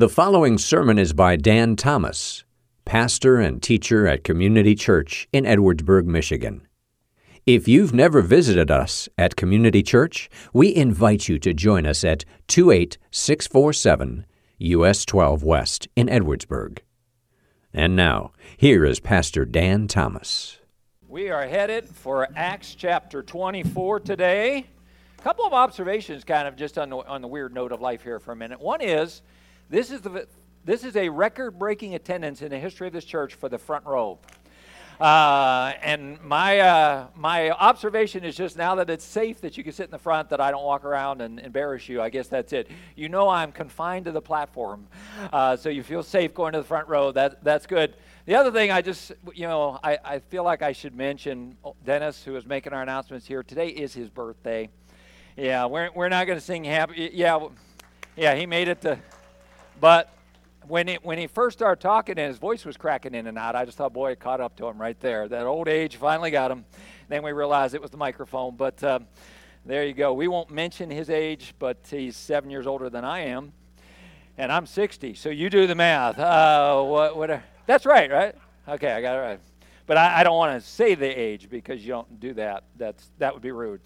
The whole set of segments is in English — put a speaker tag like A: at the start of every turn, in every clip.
A: The following sermon is by Dan Thomas, pastor and teacher at Community Church in Edwardsburg, Michigan. If you've never visited us at Community Church, we invite you to join us at 28647 US 12 West in Edwardsburg. And now, here is Pastor Dan Thomas.
B: We are headed for Acts chapter 24 today. A couple of observations, kind of just on the, on the weird note of life here for a minute. One is this is, the, this is a record breaking attendance in the history of this church for the front row. Uh, and my, uh, my observation is just now that it's safe that you can sit in the front, that I don't walk around and embarrass you. I guess that's it. You know I'm confined to the platform, uh, so you feel safe going to the front row. That, that's good. The other thing I just, you know, I, I feel like I should mention Dennis, who is making our announcements here. Today is his birthday. Yeah, we're, we're not going to sing happy. Yeah, yeah, he made it to, but when he, when he first started talking and his voice was cracking in and out, I just thought, boy, it caught up to him right there. That old age finally got him. Then we realized it was the microphone. But uh, there you go. We won't mention his age, but he's seven years older than I am. And I'm 60, so you do the math. Uh, what, what, that's right, right? Okay, I got it right. But I, I don't want to say the age because you don't do that. That's, that would be rude.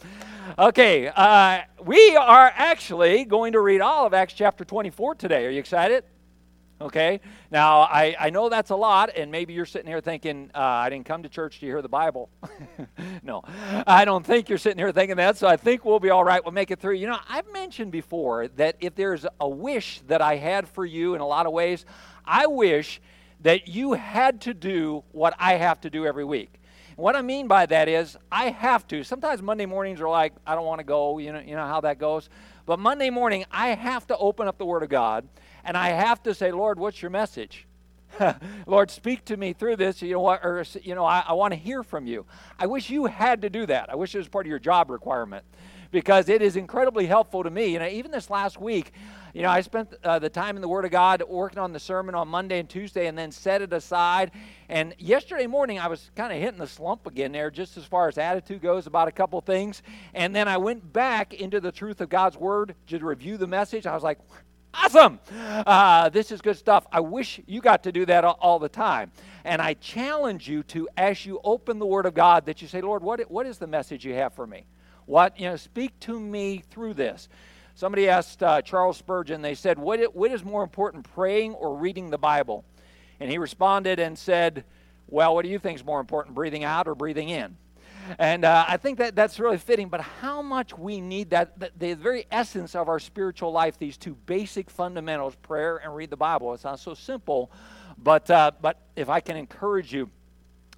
B: Okay, uh, we are actually going to read all of Acts chapter 24 today. Are you excited? Okay? Now, I, I know that's a lot, and maybe you're sitting here thinking, uh, I didn't come to church to hear the Bible. no, I don't think you're sitting here thinking that, so I think we'll be all right. We'll make it through. You know, I've mentioned before that if there's a wish that I had for you in a lot of ways, I wish that you had to do what I have to do every week. what I mean by that is I have to. Sometimes Monday mornings are like, I don't want to go, you know, you know how that goes. But Monday morning, I have to open up the Word of God and I have to say, Lord, what's your message? Lord, speak to me through this. You know what? Or you know, I, I want to hear from you. I wish you had to do that. I wish it was part of your job requirement, because it is incredibly helpful to me. You know, even this last week, you know, I spent uh, the time in the Word of God working on the sermon on Monday and Tuesday, and then set it aside. And yesterday morning, I was kind of hitting the slump again there, just as far as attitude goes about a couple things. And then I went back into the truth of God's Word to review the message. I was like, Awesome. Uh, this is good stuff. I wish you got to do that all, all, the time. And I challenge you to, as you open the Word of God, that you say, Lord, what, what is the message you have for me? What, you know, speak to me through this. Somebody asked uh, Charles Spurgeon, they said, what, what is more important, praying or reading the Bible? And he responded and said, Well, what do you think is more important, breathing out or breathing in? And uh, I think that that's really fitting, but how much we need that, the, the very essence of our spiritual life, these two basic fundamentals, prayer and read the Bible. It's not so simple, but, uh, but if I can encourage you,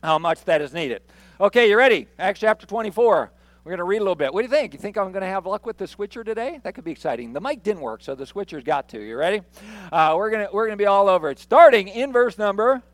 B: how much that is needed. Okay, you ready? Acts chapter 24. We're going to read a little bit. What do you think? You think I'm going to have luck with the switcher today? That could be exciting. The mic didn't work, so the switcher's got to. You ready? Uh, we're going to we're going to be all over it. Starting in verse number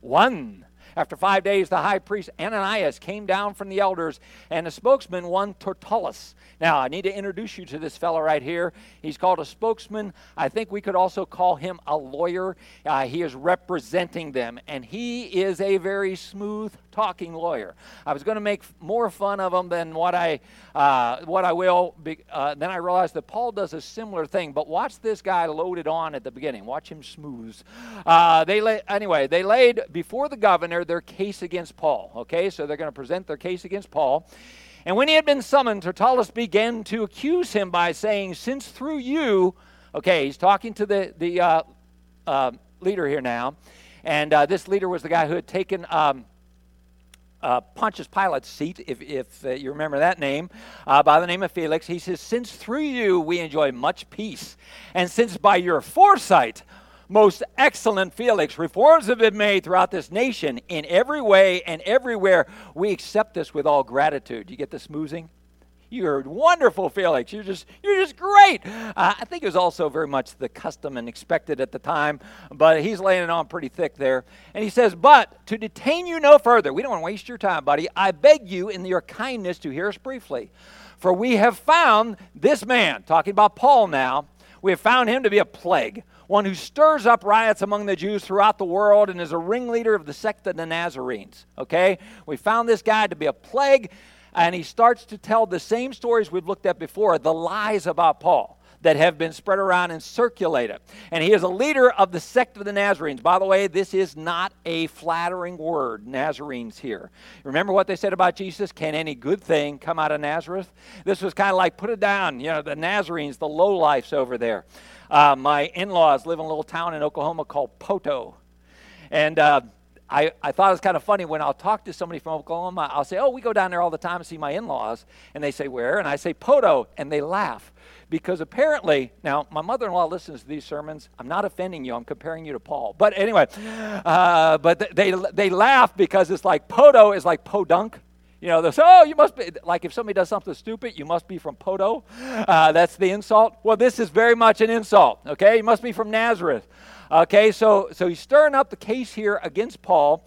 B: one. After five days, the high priest Ananias came down from the elders, and the spokesman, one Tertullus. Now, I need to introduce you to this fellow right here. He's called a spokesman. I think we could also call him a lawyer. Uh, he is representing them, and he is a very smooth talking lawyer. I was going to make more fun of him than what I uh, what I will. Be, uh, then I realized that Paul does a similar thing. But watch this guy loaded on at the beginning. Watch him smooth. Uh, they lay, anyway. They laid before the governor their case against Paul. Okay, so they're going to present their case against Paul. And when he had been summoned, Tertullus began to accuse him by saying, Since through you, okay, he's talking to the, the uh, uh, leader here now, and uh, this leader was the guy who had taken um, uh, Pontius Pilate's seat, if, if uh, you remember that name, uh, by the name of Felix. He says, Since through you we enjoy much peace, and since by your foresight, most excellent Felix, reforms have been made throughout this nation in every way and everywhere. We accept this with all gratitude. You get the smoozing? You're wonderful, Felix. You're just, you're just great. Uh, I think it was also very much the custom and expected at the time, but he's laying it on pretty thick there. And he says, But to detain you no further, we don't want to waste your time, buddy. I beg you, in your kindness, to hear us briefly. For we have found this man, talking about Paul now, we have found him to be a plague one who stirs up riots among the Jews throughout the world and is a ringleader of the sect of the Nazarenes. Okay? We found this guy to be a plague, and he starts to tell the same stories we've looked at before the lies about Paul. that have been spread around and circulated. And he is a leader of the sect of the Nazarenes. By the way, this is not a flattering word, Nazarenes here. Remember what they said about Jesus? Can any good thing come out of Nazareth? This was kind of like put it down, you know, the Nazarenes, the low lifes over there. Uh, my in laws live in a little town in Oklahoma called Poteau. And uh, I, I thought it was kind of funny when I'll talk to somebody from Oklahoma, I'll say, Oh, we go down there all the time to see my in laws. And they say, Where? And I say, Poteau. And they laugh. Because apparently, now my mother in law listens to these sermons. I'm not offending you, I'm comparing you to Paul. But anyway, uh, but they, they laugh because it's like Poteau is like podunk. You know, they'll say, oh, you must be, like if somebody does something stupid, you must be from Poteau. Uh, that's the insult. Well, this is very much an insult, okay? You must be from Nazareth. Okay, so, so he's stirring up the case here against Paul.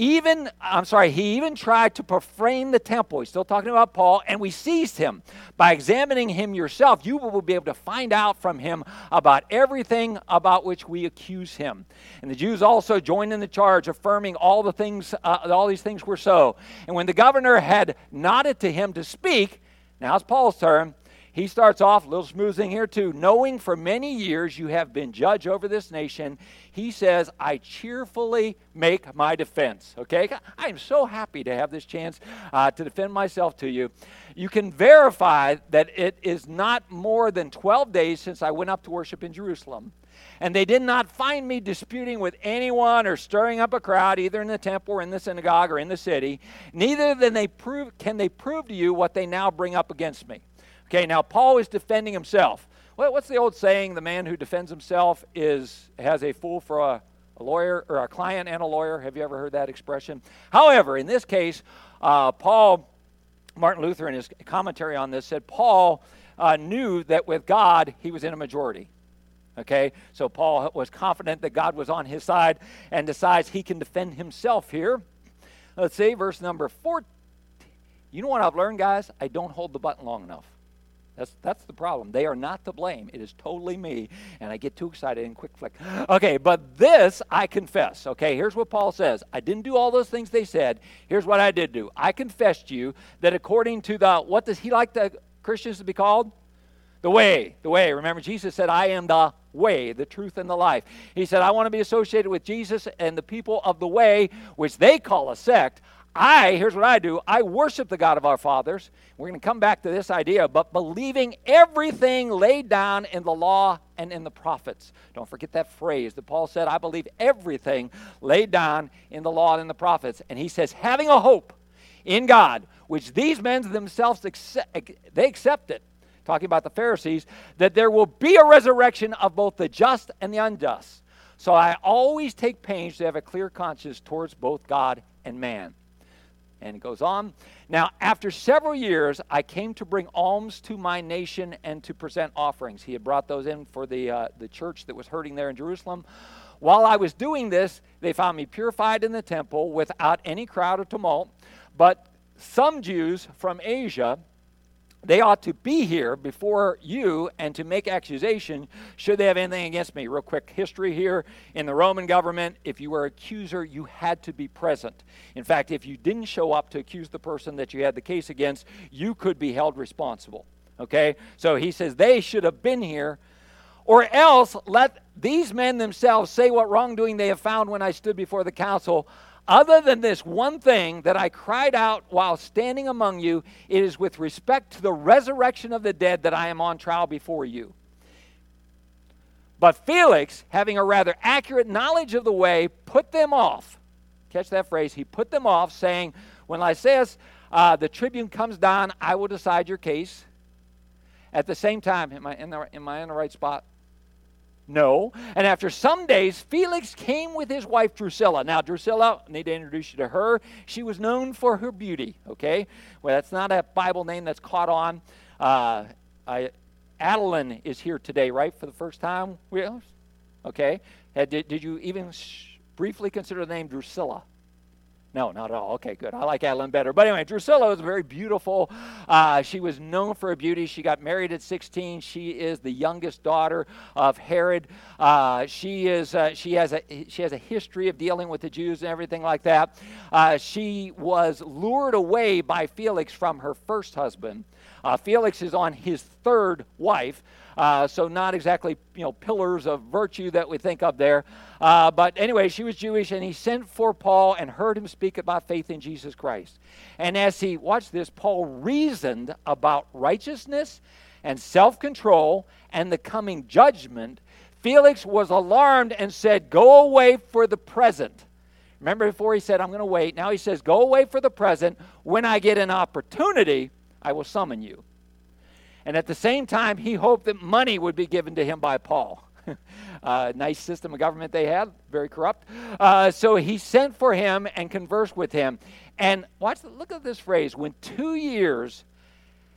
B: Even, I'm sorry, he even tried to profane the temple. He's still talking about Paul, and we seized him. By examining him yourself, you will be able to find out from him about everything about which we accuse him. And the Jews also joined in the charge, affirming all the things, uh, all these things were so. And when the governor had nodded to him to speak, now it's Paul's turn. He starts off, a little smoothing here too. Knowing for many years you have been judge over this nation, he says, I cheerfully make my defense. Okay? I am so happy to have this chance uh, to defend myself to you. You can verify that it is not more than 12 days since I went up to worship in Jerusalem. And they did not find me disputing with anyone or stirring up a crowd, either in the temple or in the synagogue or in the city. Neither then they prove, can they prove to you what they now bring up against me. Okay, now Paul is defending himself. Well, what's the old saying? The man who defends himself is has a fool for a, a lawyer or a client and a lawyer. Have you ever heard that expression? However, in this case, uh, Paul, Martin Luther, in his commentary on this, said Paul uh, knew that with God he was in a majority. Okay, so Paul was confident that God was on his side and decides he can defend himself here. Let's see, verse number four. You know what I've learned, guys? I don't hold the button long enough. That's, that's the problem. They are not to blame. It is totally me, and I get too excited and quick flick. Okay, but this I confess. Okay, here's what Paul says I didn't do all those things they said. Here's what I did do I confessed to you that according to the, what does he like the Christians to be called? The way, the way. Remember, Jesus said, I am the way, the truth, and the life. He said, I want to be associated with Jesus and the people of the way, which they call a sect. I, here's what I do I worship the God of our fathers. We're going to come back to this idea, but believing everything laid down in the law and in the prophets. Don't forget that phrase that Paul said, I believe everything laid down in the law and in the prophets. And he says, having a hope in God, which these men themselves accept, they accept it. Talking about the Pharisees, that there will be a resurrection of both the just and the unjust. So I always take pains to have a clear conscience towards both God and man. And it goes on. Now, after several years, I came to bring alms to my nation and to present offerings. He had brought those in for the, uh, the church that was hurting there in Jerusalem. While I was doing this, they found me purified in the temple without any crowd or tumult. But some Jews from Asia they ought to be here before you and to make accusation should they have anything against me. Real quick history here. In the Roman government, if you were accuser, you had to be present. In fact, if you didn't show up to accuse the person that you had the case against, you could be held responsible. Okay? So he says they should have been here. Or else let these men themselves say what wrongdoing they have found when I stood before the council. Other than this one thing that I cried out while standing among you, it is with respect to the resurrection of the dead that I am on trial before you. But Felix, having a rather accurate knowledge of the way, put them off. Catch that phrase. He put them off, saying, When Lysias, uh, the tribune, comes down, I will decide your case. At the same time, am I in the, am I in the right spot? No. And after some days, Felix came with his wife Drusilla. Now, Drusilla, I need to introduce you to her. She was known for her beauty, okay? Well, that's not a Bible name that's caught on. Uh, I, Adeline is here today, right, for the first time? Okay. Did, did you even briefly consider the name Drusilla? No, not at all. Okay, good. I like Adeline better. But anyway, Drusilla was very beautiful. Uh, she was known for her beauty. She got married at 16. She is the youngest daughter of Herod. Uh, she is. Uh, she has a. She has a history of dealing with the Jews and everything like that. Uh, she was lured away by Felix from her first husband. Uh, Felix is on his third wife. Uh, so not exactly you know pillars of virtue that we think of there. Uh, but anyway, she was Jewish, and he sent for Paul and heard him speak about faith in Jesus Christ. And as he watched this, Paul reasoned about righteousness and self-control and the coming judgment. Felix was alarmed and said, "Go away for the present." Remember before he said, I'm going to wait. Now he says, Go away for the present. When I get an opportunity, I will summon you. And at the same time, he hoped that money would be given to him by Paul. uh, nice system of government they had, very corrupt. Uh, so he sent for him and conversed with him. And watch, look at this phrase. When two years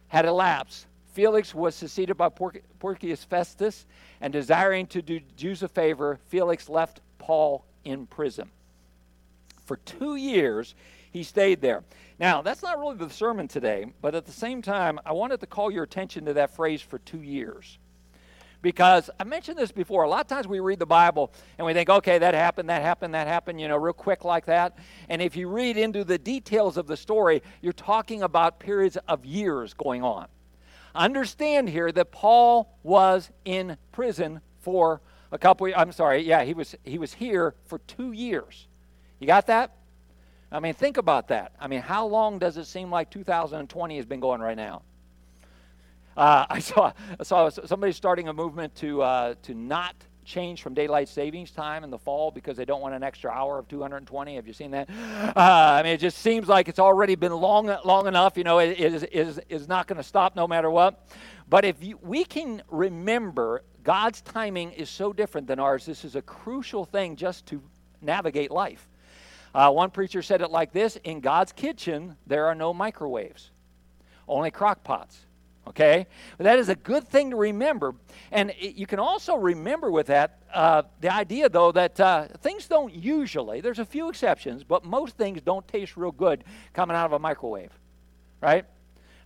B: had elapsed, Felix was succeeded by Porcius Festus, and desiring to do Jews a favor, Felix left Paul in prison. For two years, he stayed there. Now, that's not really the sermon today, but at the same time, I wanted to call your attention to that phrase for two years. Because I mentioned this before. A lot of times we read the Bible and we think, okay, that happened, that happened, that happened, you know, real quick like that. And if you read into the details of the story, you're talking about periods of years going on. Understand here that Paul was in prison for a couple I'm sorry, yeah, he was he was here for 2 years. You got that? I mean, think about that. I mean, how long does it seem like 2020 has been going right now? Uh, I saw I saw somebody starting a movement to uh, to not change from daylight savings time in the fall because they don't want an extra hour of 220. Have you seen that? Uh, I mean, it just seems like it's already been long long enough. You know, it is is is not going to stop no matter what. But if you, we can remember, God's timing is so different than ours. This is a crucial thing just to navigate life. Uh, one preacher said it like this In God's kitchen, there are no microwaves, only crock pots. Okay? But that is a good thing to remember. And it, you can also remember with that uh, the idea, though, that uh, things don't usually, there's a few exceptions, but most things don't taste real good coming out of a microwave. Right?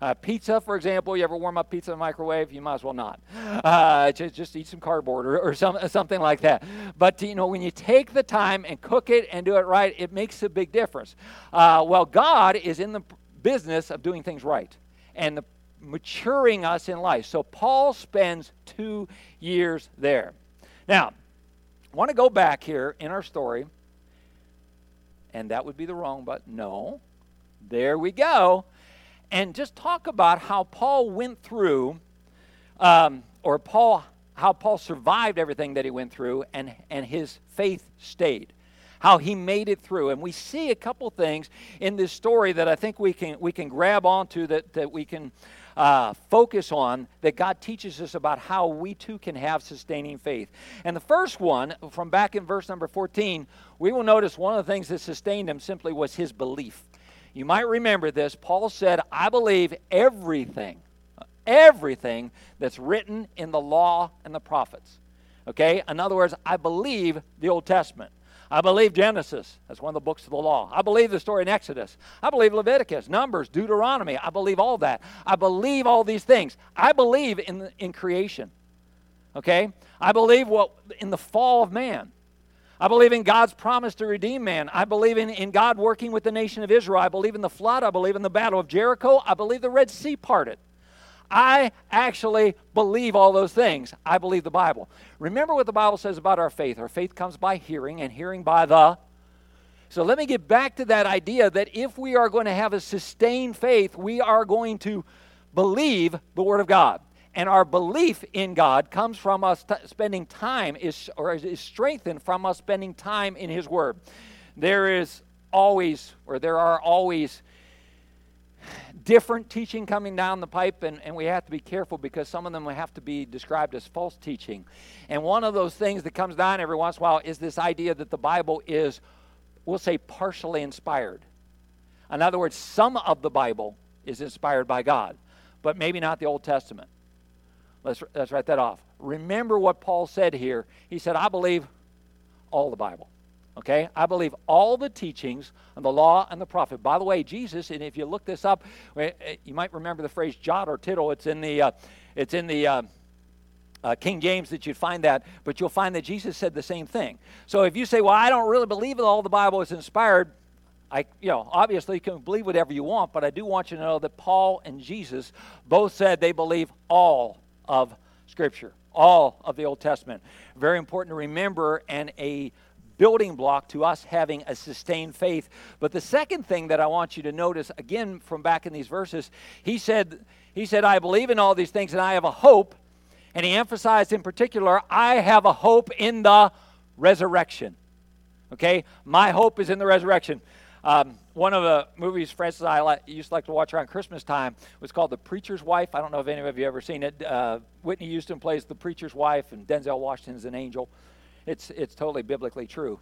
B: Uh, pizza, for example, you ever warm up pizza in the microwave? You might as well not. Uh, just, just eat some cardboard or, or some, something like that. But, you know, when you take the time and cook it and do it right, it makes a big difference. Uh, well, God is in the business of doing things right and maturing us in life. So Paul spends two years there. Now, I want to go back here in our story, and that would be the wrong, but no. There we go and just talk about how Paul went through, um, or Paul, how Paul survived everything that he went through, and and his faith stayed. How he made it through, and we see a couple things in this story that I think we can we can grab onto that that we can uh, focus on that God teaches us about how we too can have sustaining faith. And the first one, from back in verse number 14, we will notice one of the things that sustained him simply was his belief. You might remember this. Paul said, I believe everything, everything that's written in the law and the prophets. Okay? In other words, I believe the Old Testament. I believe Genesis. That's one of the books of the law. I believe the story in Exodus. I believe Leviticus, Numbers, Deuteronomy. I believe all that. I believe all these things. I believe in, in creation. Okay? I believe what in the fall of man. I believe in God's promise to redeem man. I believe in, in God working with the nation of Israel. I believe in the flood. I believe in the battle of Jericho. I believe the Red Sea parted. I actually believe all those things. I believe the Bible. Remember what the Bible says about our faith. Our faith comes by hearing, and hearing by the. So let me get back to that idea that if we are going to have a sustained faith, we are going to believe the Word of God and our belief in God comes from us t- spending time is or is strengthened from us spending time in His Word. There is always, or there are always different teaching coming down the pipe, and, and we have to be careful because some of them have to be described as false teaching. And one of those things that comes down every once in a while is this idea that the Bible is, we'll say, partially inspired. In other words, some of the Bible is inspired by God, but maybe not the Old Testament. Let's, let's write that off. Remember what Paul said here. He said, I believe all the Bible. Okay? I believe all the teachings of the law and the prophet. By the way, Jesus, and if you look this up, eh, eh, you might remember the phrase jot or tittle. It's in the, uh, it's in the uh, uh, King James that you'd find that, but you'll find that Jesus said the same thing. So if you say, well, I don't really believe that all the Bible is inspired, I, you know, obviously you can believe whatever you want, but I do want you to know that Paul and Jesus both said they believe all of Scripture, all of the Old Testament. Very important to remember and a building block to us having a sustained faith. But the second thing that I want you to notice, again from back in these verses, he said, he said, I believe in all these things and I have a hope. And he emphasized in particular, I have a hope in the resurrection. Okay? My hope is in the resurrection. Um, one of the movies Francis and I like, used to like to watch around Christmas time was called The Preacher's Wife. I don't know if any of you ever seen it. Uh, Whitney Houston plays the preacher's wife, and Denzel Washington's an angel. It's, it's totally biblically true.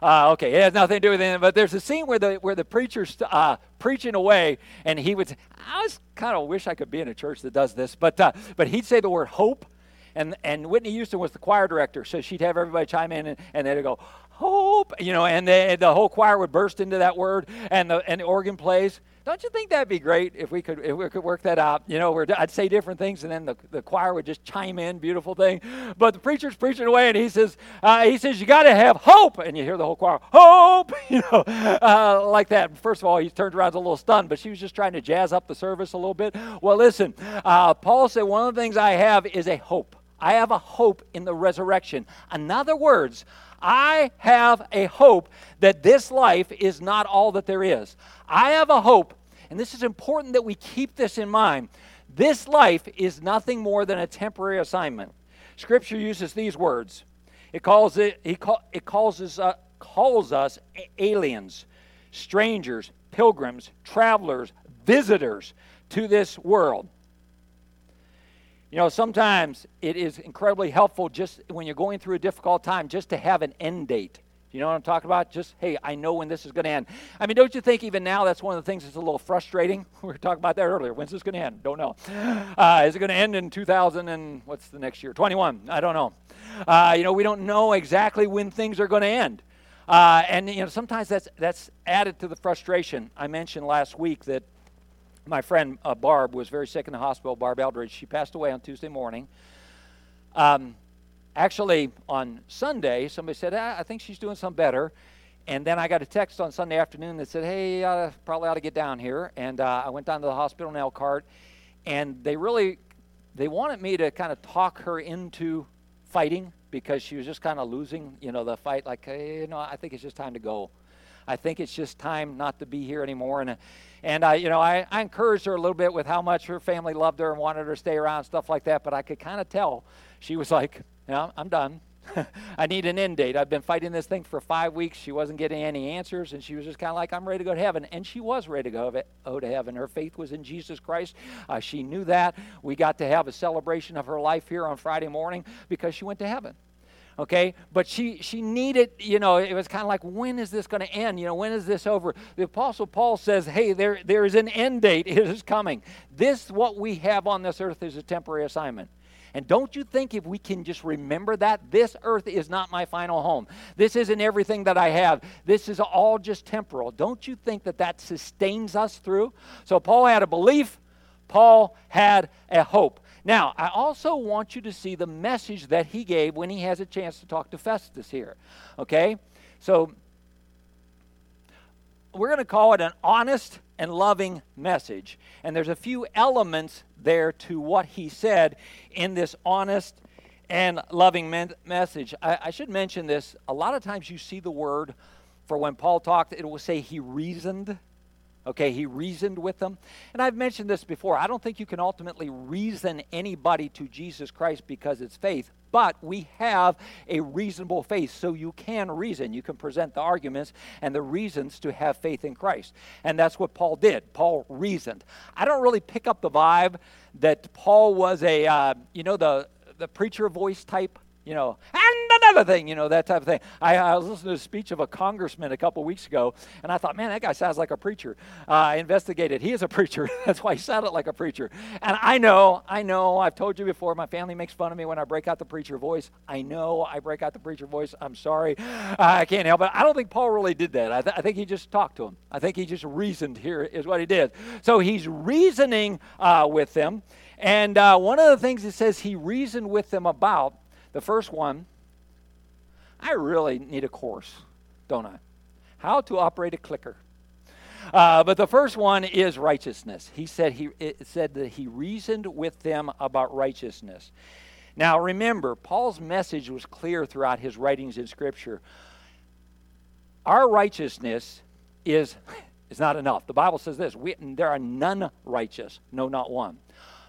B: Uh, okay, it has nothing to do with it, but there's a scene where the where the preacher's uh, preaching away, and he would. I was kind of wish I could be in a church that does this, but uh, but he'd say the word hope, and and Whitney Houston was the choir director, so she'd have everybody chime in, and, and they'd go hope, you know, and the, the whole choir would burst into that word, and the and the organ plays. Don't you think that'd be great if we could if we could work that out? You know, where I'd say different things, and then the, the choir would just chime in, beautiful thing. But the preacher's preaching away, and he says, uh, he says, you got to have hope, and you hear the whole choir, hope, you know, uh, like that. First of all, he turns around a little stunned, but she was just trying to jazz up the service a little bit. Well, listen, uh, Paul said one of the things I have is a hope. I have a hope in the resurrection. In other words, I have a hope that this life is not all that there is. I have a hope, and this is important that we keep this in mind. This life is nothing more than a temporary assignment. Scripture uses these words. It calls it, he call, it calls us, uh, calls us aliens, strangers, pilgrims, travelers, visitors to this world. You know, sometimes it is incredibly helpful just when you're going through a difficult time just to have an end date. You know what I'm talking about? Just, hey, I know when this is going to end. I mean, don't you think even now that's one of the things that's a little frustrating? We were talking about that earlier. When's this going to end? Don't know. Uh, is it going to end in 2000 and what's the next year? 21. I don't know. Uh, you know, we don't know exactly when things are going to end. Uh, and, you know, sometimes that's, that's added to the frustration. I mentioned last week that my friend uh, Barb was very sick in the hospital, Barb Eldridge. She passed away on Tuesday morning. Um, actually, on Sunday, somebody said, ah, I think she's doing some better. And then I got a text on Sunday afternoon that said, hey, uh, probably ought to get down here. And uh, I went down to the hospital in Elkhart, and they really, they wanted me to kind of talk her into fighting because she was just kind of losing, you know, the fight. Like, hey, you know, I think it's just time to go. I think it's just time not to be here anymore. And, and I, you know, I, I encouraged her a little bit with how much her family loved her and wanted her to stay around, stuff like that. But I could kind of tell she was like, I'm done. I need an end date. I've been fighting this thing for five weeks. She wasn't getting any answers, and she was just kind of like, I'm ready to go to heaven. And she was ready to go oh, to heaven. Her faith was in Jesus Christ. Uh, she knew that. We got to have a celebration of her life here on Friday morning because she went to heaven okay? But she she needed you know it was kind of like when is this going to end? You know when is this over? The apostle paul says hey there there is an end date. It is coming. This what we have on this earth is a temporary assignment. And don't you think if we can just remember that this earth is not my final home. This isn't everything that i have. This is all just temporal. Don't you think that that sustains us through? So paul had a belief. Paul had a hope now, I also want you to see the message that he gave when he has a chance to talk to Festus here. Okay? So, we're going to call it an honest and loving message. And there's a few elements there to what he said in this honest and loving men- message. I, I should mention this. A lot of times you see the word for when Paul talked, it will say he reasoned Okay, he reasoned with them. And I've mentioned this before. I don't think you can ultimately reason anybody to Jesus Christ because it's faith, but we have a reasonable faith, so you can reason. You can present the arguments and the reasons to have faith in Christ. And that's what Paul did. Paul reasoned. I don't really pick up the vibe that Paul was a, uh, you know, the, the preacher voice type you know, and another thing, you know, that type of thing. I, I was listening to a speech of a congressman a couple weeks ago, and I thought, man, that guy sounds like a preacher. Uh, I investigated. He is a preacher. That's why he sounded like a preacher. And I know, I know, I've told you before, my family makes fun of me when I break out the preacher voice. I know I break out the preacher voice. I'm sorry. Uh, I can't help it. I don't think Paul really did that. I, th- I think he just talked to him. I think he just reasoned here, is what he did. So he's reasoning uh, with them. And uh, one of the things it says he reasoned with them about the first one, I really need a course, don't I? How to operate a clicker. Uh, but the first one is righteousness. He said he said that he reasoned with them about righteousness. Now remember, Paul's message was clear throughout his writings in Scripture. Our righteousness is is not enough. The Bible says this: we, there are none righteous, no, not one.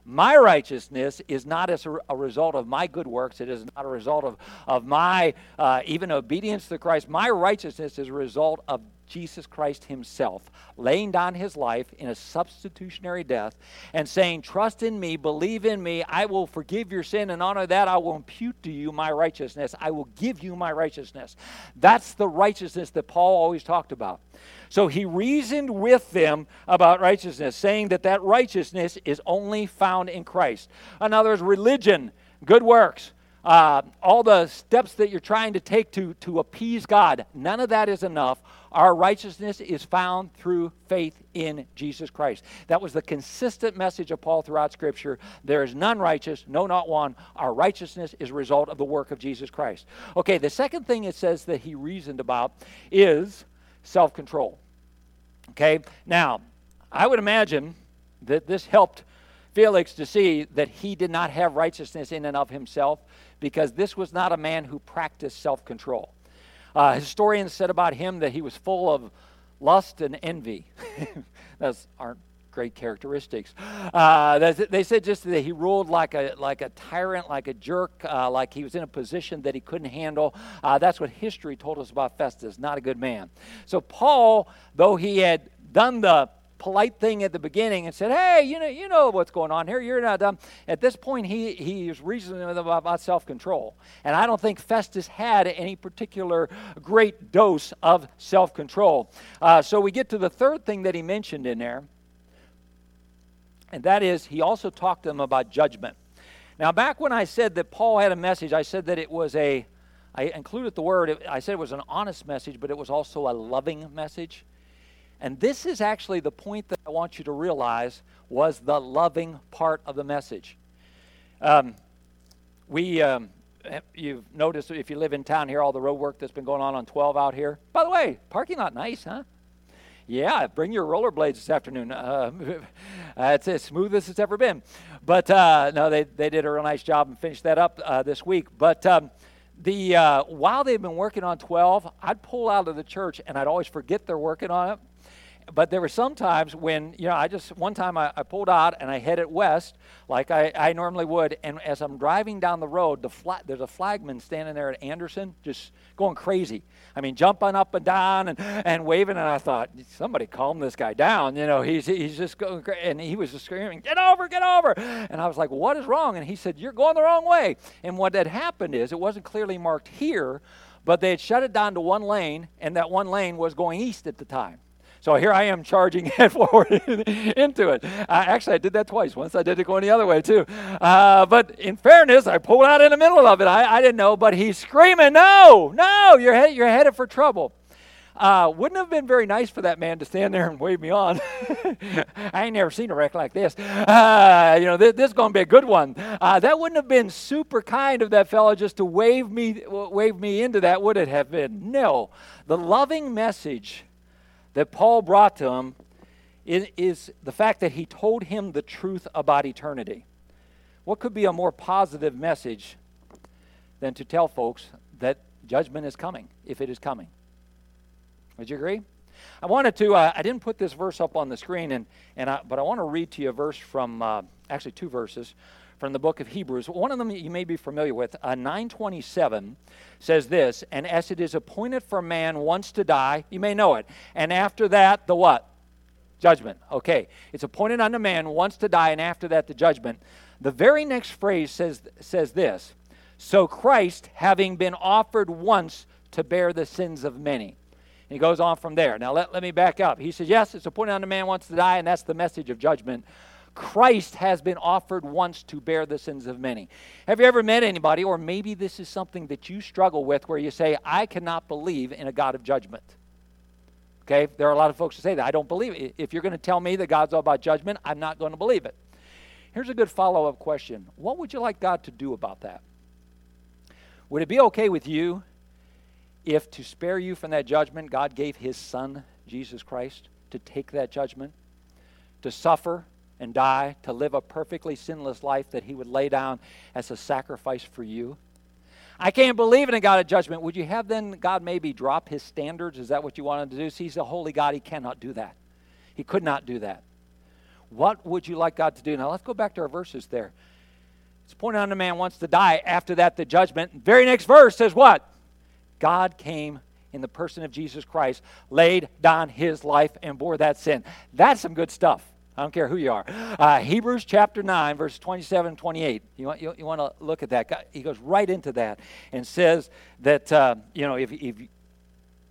B: My righteousness is not as a, result of my good works. It is not a result of, of my uh, even obedience to Christ. My righteousness is a result of Jesus Christ Himself, laying down His life in a substitutionary death and saying, Trust in me, believe in me, I will forgive your sin, and honor that I will impute to you my righteousness. I will give you my righteousness. That's the righteousness that Paul always talked about. So he reasoned with them about righteousness, saying that that righteousness is only found in Christ. In other words, religion, good works, uh, all the steps that you're trying to take to, to appease God, none of that is enough. Our righteousness is found through faith in Jesus Christ. That was the consistent message of Paul throughout Scripture. There is none righteous, no, not one. Our righteousness is a result of the work of Jesus Christ. Okay, the second thing it says that he reasoned about is self control. Okay, now, I would imagine that this helped Felix to see that he did not have righteousness in and of himself because this was not a man who practiced self control. Uh, historians said about him that he was full of lust and envy. Those aren't great characteristics. Uh, they said just that he ruled like a like a tyrant, like a jerk, uh, like he was in a position that he couldn't handle. Uh, that's what history told us about Festus. Not a good man. So Paul, though he had done the polite thing at the beginning and said, "Hey, you know, you know what's going on here. You're not dumb." At this point, he he is reasoning about, self-control, and I don't think Festus had any particular great dose of self-control. Uh, so we get to the third thing that he mentioned in there, and that is he also talked to them about judgment. Now, back when I said that Paul had a message, I said that it was a I included the word, I said it was an honest message, but it was also a loving message. And this is actually the point that I want you to realize was the loving part of the message. Um, we, um, you've noticed if you live in town here, all the road work that's been going on on 12 out here. By the way, parking lot nice, huh? Yeah, bring your rollerblades this afternoon. Uh, it's as smooth as it's ever been. But uh, no, they, they did a real nice job and finished that up uh, this week. But um, the uh, while they've been working on 12, I'd pull out of the church and I'd always forget they're working on it but there were some times when you know i just one time i, I pulled out and i headed west like I, I, normally would. And as i'm driving down the road the flag, there's a flagman standing there at anderson just going crazy. I mean jumping up and down and, and waving. And i thought somebody calm this guy down. You know he's, he's just going crazy and he was just screaming get over get over. And i was like what is wrong? And he said you're going the wrong way. And what had happened is it wasn't clearly marked here but they had shut it down to one lane and that one lane was going east at the time so here I am charging head forward into it. Uh, actually, I did that twice. Once I did it going the other way, too. Uh, but in fairness, I pulled out in the middle of it. I, I didn't know, but he's screaming, No, no, you're, he- you're headed for trouble. Uh, wouldn't have been very nice for that man to stand there and wave me on. I ain't never seen a wreck like this. Uh, you know, this, this is going to be a good one. Uh, that wouldn't have been super kind of that fellow just to wave me, wave me into that, would it have been? No. The loving message that Paul brought to him is, the fact that he told him the truth about eternity. What could be a more positive message than to tell folks that judgment is coming, if it is coming? Would you agree? I wanted to, uh, I didn't put this verse up on the screen, and, and I, but I want to read to you a verse from, uh, actually, two verses from the book of Hebrews. One of them you may be familiar with, uh, 927, says this, And as it is appointed for man once to die, you may know it. And after that, the what? Judgment. Okay. It's appointed unto man once to die, and after that, the judgment. The very next phrase says, says this So Christ, having been offered once to bear the sins of many. And he goes on from there. Now, let, let me back up. He says, Yes, it's appointed unto man once to die, and that's the message of judgment. Christ has been offered once to bear the sins of many. Have you ever met anybody, or maybe this is something that you struggle with, where you say, I cannot believe in a God of judgment? Okay, there are a lot of folks who say that. I don't believe it. If you're going to tell me that God's all about judgment, I'm not going to believe it. Here's a good follow up question What would you like God to do about that? Would it be okay with you if, to spare you from that judgment, God gave his son, Jesus Christ? to take that judgment, to suffer and die, to live a perfectly sinless life that he would lay down as a sacrifice for you? I can't believe in a God of judgment. Would you have then God maybe drop his standards? Is that what you wanted to do? See, he's a holy God. He cannot do that. He could not do that. What would you like God to do? Now let's go back to our verses there. It's pointed out a man wants to die. After that, the judgment. Very next verse says what? God came in the person of Jesus Christ, laid down his life, and bore that sin. That's some good stuff. I don't care who you are. Uh, Hebrews chapter 9, verse 27 and 28. You want, you, you want to look at that. He goes right into that and says that, uh, you know, if, if,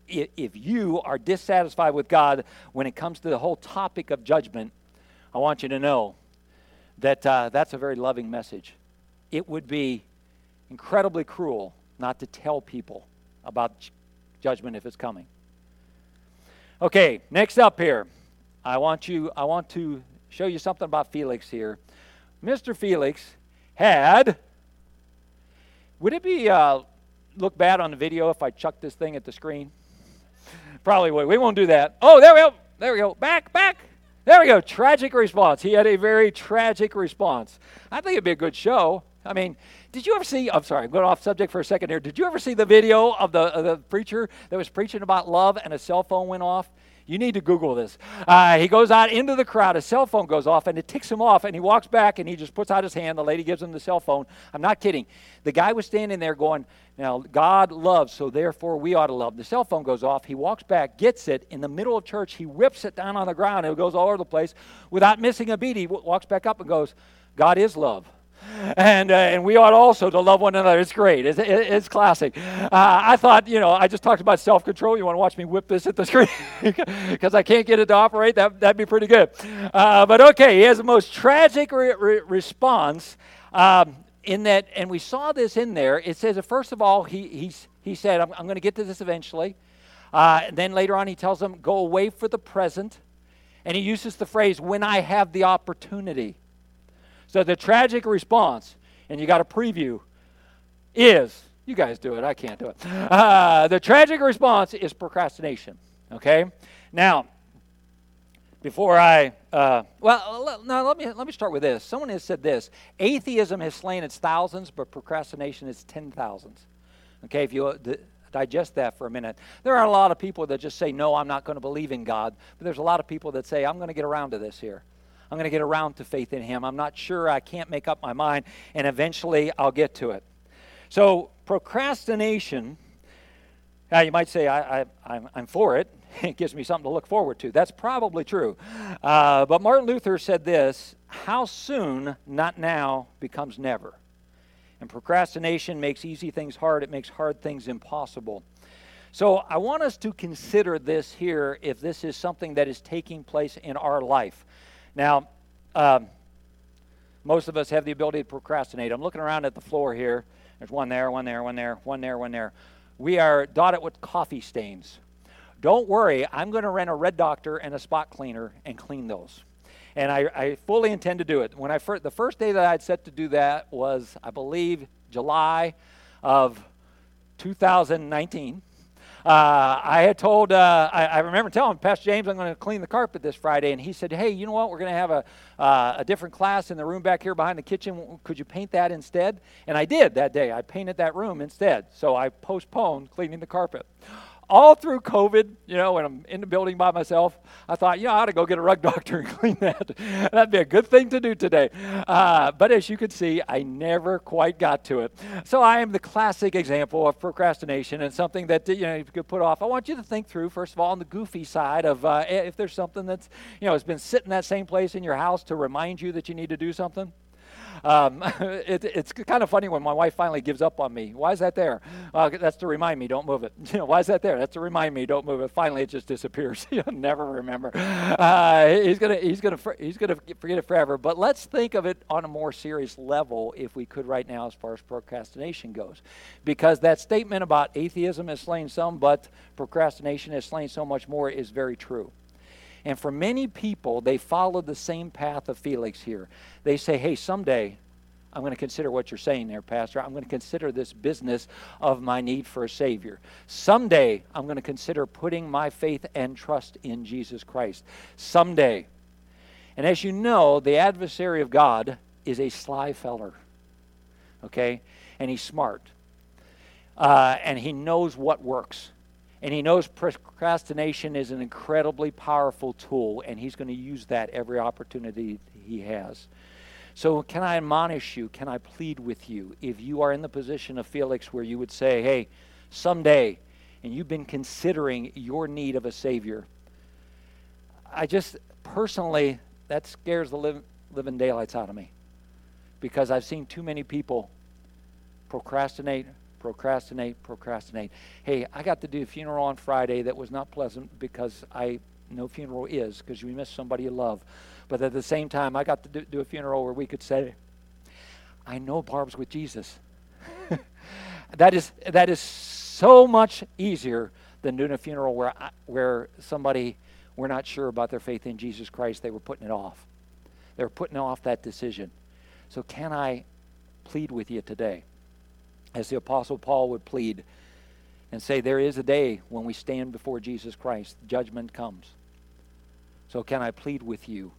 B: if you are dissatisfied with God when it comes to the whole topic of judgment, I want you to know that uh, that's a very loving message. It would be incredibly cruel not to tell people about judgment if it's coming. Okay, next up here. I want you I want to show you something about Felix here. Mr. Felix had would it be uh, look bad on the video if I chuck this thing at the screen? Probably would. We won't do that. Oh, there we go. There we go. Back, back. There we go. Tragic response. He had a very tragic response. I think it'd be a good show. I mean, did you ever see? I'm sorry, I'm going off subject for a second here. Did you ever see the video of the, of the preacher that was preaching about love and a cell phone went off? You need to Google this. Uh, he goes out into the crowd. His cell phone goes off, and it ticks him off. And he walks back, and he just puts out his hand. The lady gives him the cell phone. I'm not kidding. The guy was standing there going, "Now God loves, so therefore we ought to love." The cell phone goes off. He walks back, gets it in the middle of church. He whips it down on the ground, and it goes all over the place without missing a beat. He walks back up and goes, "God is love." And uh, and we ought also to love one another. It's great. It's, it's classic. Uh, I thought, you know, I just talked about self control. You want to watch me whip this at the screen because I can't get it to operate? That that'd be pretty good. Uh, but okay, he has the most tragic re- re- response. Um, in that, and we saw this in there. It says that first of all, he he's, he said, "I'm, I'm going to get to this eventually." Uh, then later on, he tells them, "Go away for the present," and he uses the phrase, "When I have the opportunity." So the tragic response, and you got a preview, is you guys do it. I can't do it. Uh, the tragic response is procrastination. Okay. Now, before I uh, well, now let me let me start with this. Someone has said this: atheism has slain its thousands, but procrastination is ten thousands. Okay, if you uh, digest that for a minute, there are a lot of people that just say, "No, I'm not going to believe in God," but there's a lot of people that say, "I'm going to get around to this here." I'm going to get around to faith in Him. I'm not sure. I can't make up my mind. And eventually I'll get to it. So, procrastination, now you might say, I, I, I'm, I'm for it. It gives me something to look forward to. That's probably true. Uh, but Martin Luther said this How soon, not now, becomes never. And procrastination makes easy things hard, it makes hard things impossible. So I want us to consider this here if this is something that is taking place in our life. Now, um, most of us have the ability to procrastinate. I'm looking around at the floor here. There's one there, one there, one there, one there, one there. We are dotted with coffee stains. Don't worry, I'm going to rent a rug doctor and a spot cleaner and clean those. And I, I fully intend to do it. When I first, the first day that I had set to do that was, I believe, July of 2019. Uh, I had told, uh, I, I, remember telling Pastor James I'm going to clean the carpet this Friday, and he said, Hey, you know what? We're going to have a, uh, a different class in the room back here behind the kitchen. Could you paint that instead? And I did that day. I painted that room instead. So I postponed cleaning the carpet all through COVID, you know, when I'm in the building by myself, I thought, yeah, I ought to go get a rug doctor and clean that. That'd be a good thing to do today. Uh, but as you can see, I never quite got to it. So I am the classic example of procrastination and something that, you know, you could put off. I want you to think through, first of all, on the goofy side of uh, if there's something that's, you know, has been sitting that same place in your house to remind you that you need to do something. Um, it, it's kind of funny when my wife finally gives up on me. Why is that there? Uh, that's to remind me, don't move it. You know, why is that there? That's to remind me, don't move it. Finally, it just disappears. You'll never remember. Uh, he's gonna, he's gonna, he's gonna forget it forever. But let's think of it on a more serious level, if we could, right now, as far as procrastination goes, because that statement about atheism has slain some, but procrastination has slain so much more is very true. And for many people, they follow the same path of Felix here. They say, hey, someday I'm going to consider what you're saying there, Pastor. I'm going to consider this business of my need for a Savior. Someday, I'm going to consider putting my faith and trust in Jesus Christ. Someday. And as you know, the adversary of God is a sly feller. Okay? And he's smart. Uh, and he knows what works. And he knows procrastination is an incredibly powerful tool, and he's going to use that every opportunity he has. So, can I admonish you? Can I plead with you? If you are in the position of Felix where you would say, hey, someday, and you've been considering your need of a Savior, I just personally, that scares the liv- living daylights out of me because I've seen too many people procrastinate, procrastinate, procrastinate. Hey, I got to do a funeral on Friday that was not pleasant because I know funeral is because you miss somebody you love. But at the same time, I got to do, do a funeral where we could say, I know Barb's with Jesus. that is that is so much easier than doing a funeral where I, where somebody we're not sure about their faith in Jesus Christ. They were putting it off. They were putting off that decision. So can I plead with you today, as the Apostle Paul would plead, and say there is a day when we stand before Jesus Christ, judgment comes. So can I plead with you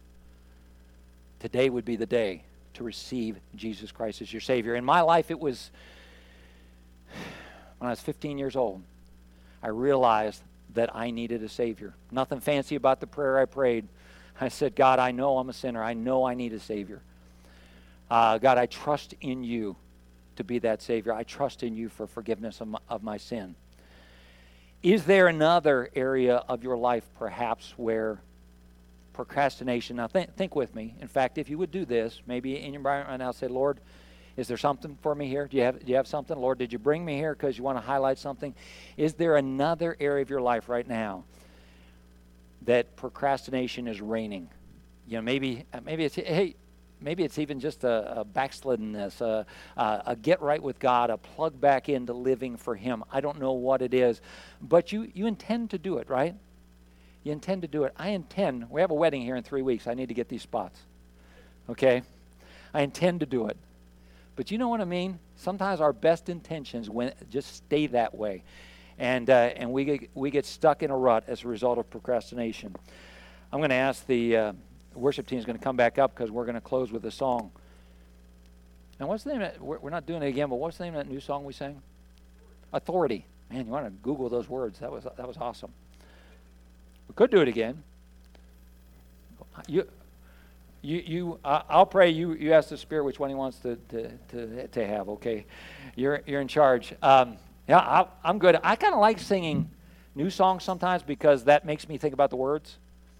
B: today would be the day to receive Jesus Christ as your Savior. In my life, it was when I was 15 years old, I realized that I needed a Savior. Nothing fancy about the prayer I prayed. I said, God, I know I'm a sinner. I know I need a Savior. Uh, God, I trust in you to be that Savior. I trust in you for forgiveness of my, of my sin. Is there another area of your life, perhaps, where procrastination. Now, think, think with me. In fact, if you would do this, maybe in your mind right now, say, Lord, is there something for me here? Do you have, do you have something? Lord, did you bring me here because you want to highlight something? Is there another area of your life right now that procrastination is reigning? You know, maybe, maybe it's, hey, maybe it's even just a, a backsliddenness, a, a, a, get right with God, a plug back into living for Him. I don't know what it is, but you, you intend to do it, right? You intend to do it. I intend, we have a wedding here in three weeks. I need to get these spots. Okay? I intend to do it. But you know what I mean? Sometimes our best intentions when, just stay that way. And, uh, and we, get, we get stuck in a rut as a result of procrastination. I'm going to ask the uh, worship team is going to come back up because we're going to close with a song. And what's the name? Of, we're, we're not doing it again, but what's the name of that new song we sang? Authority. Man, you want to Google those words. That was, that was awesome. We could do it again. You, you, you uh, I'll pray. You, you ask the Spirit which one He wants to, to, to, to have. Okay, you're, you're in charge. Um, yeah, I, I'm good. I kind of like singing new songs sometimes because that makes me think about the words.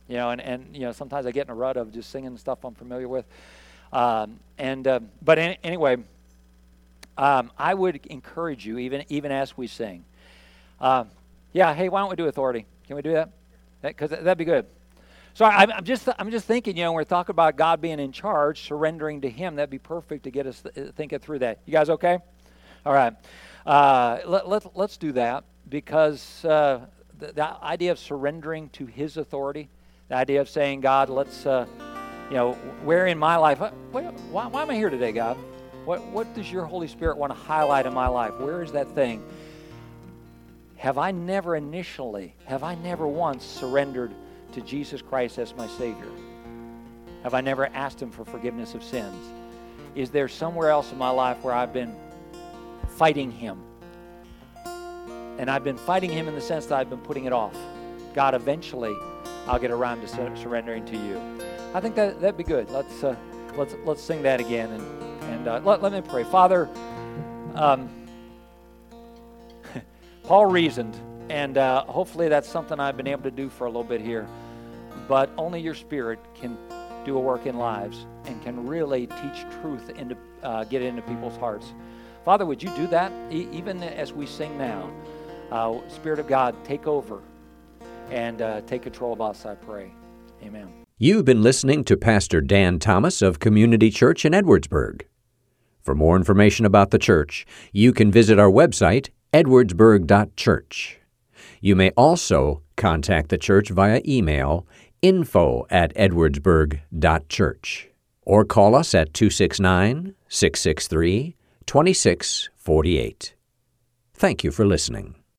B: You know, and, and you know sometimes I get in a rut of just singing stuff I'm familiar with. Um, and uh, but any, anyway, um, I would encourage you even even as we sing. Uh, yeah, hey, why don't we do authority? Can we do that? because that'd be good. So I, I'm just I'm just thinking, you know, we're talking about God being in charge, surrendering to Him. That'd be perfect to get us th- thinking through that. You guys okay? All right. Uh, let, let, let's do that because uh, the, the, idea of surrendering to His authority, the idea of saying, God, let's, uh, you know, where in my life, uh, why, why am I here today, God? What, what does your Holy Spirit want to highlight in my life? Where is that thing? Have I never initially, have I never once surrendered to Jesus Christ as my Savior? Have I never asked Him for forgiveness of sins? Is there somewhere else in my life where I've been fighting Him? And I've been fighting Him in the sense that I've been putting it off. God, eventually, I'll get around to sur- surrendering to you. I think that that'd be good. Let's uh, let's let's sing that again and and uh, let, let me pray, Father. Um, Paul reasoned, and uh, hopefully that's something I've been able to do for a little bit here. But only your Spirit can do a work in lives and can really teach truth into uh, get into people's hearts. Father, would you do that e- even as we sing now? Uh, Spirit of God, take over and uh, take control of us. I pray. Amen.
A: You've been listening to Pastor Dan Thomas of Community Church in Edwardsburg. For more information about the church, you can visit our website edwardsburg.church. You may also contact the church via email info at edwardsburg.church or call us at 269 663 2648. Thank you for listening.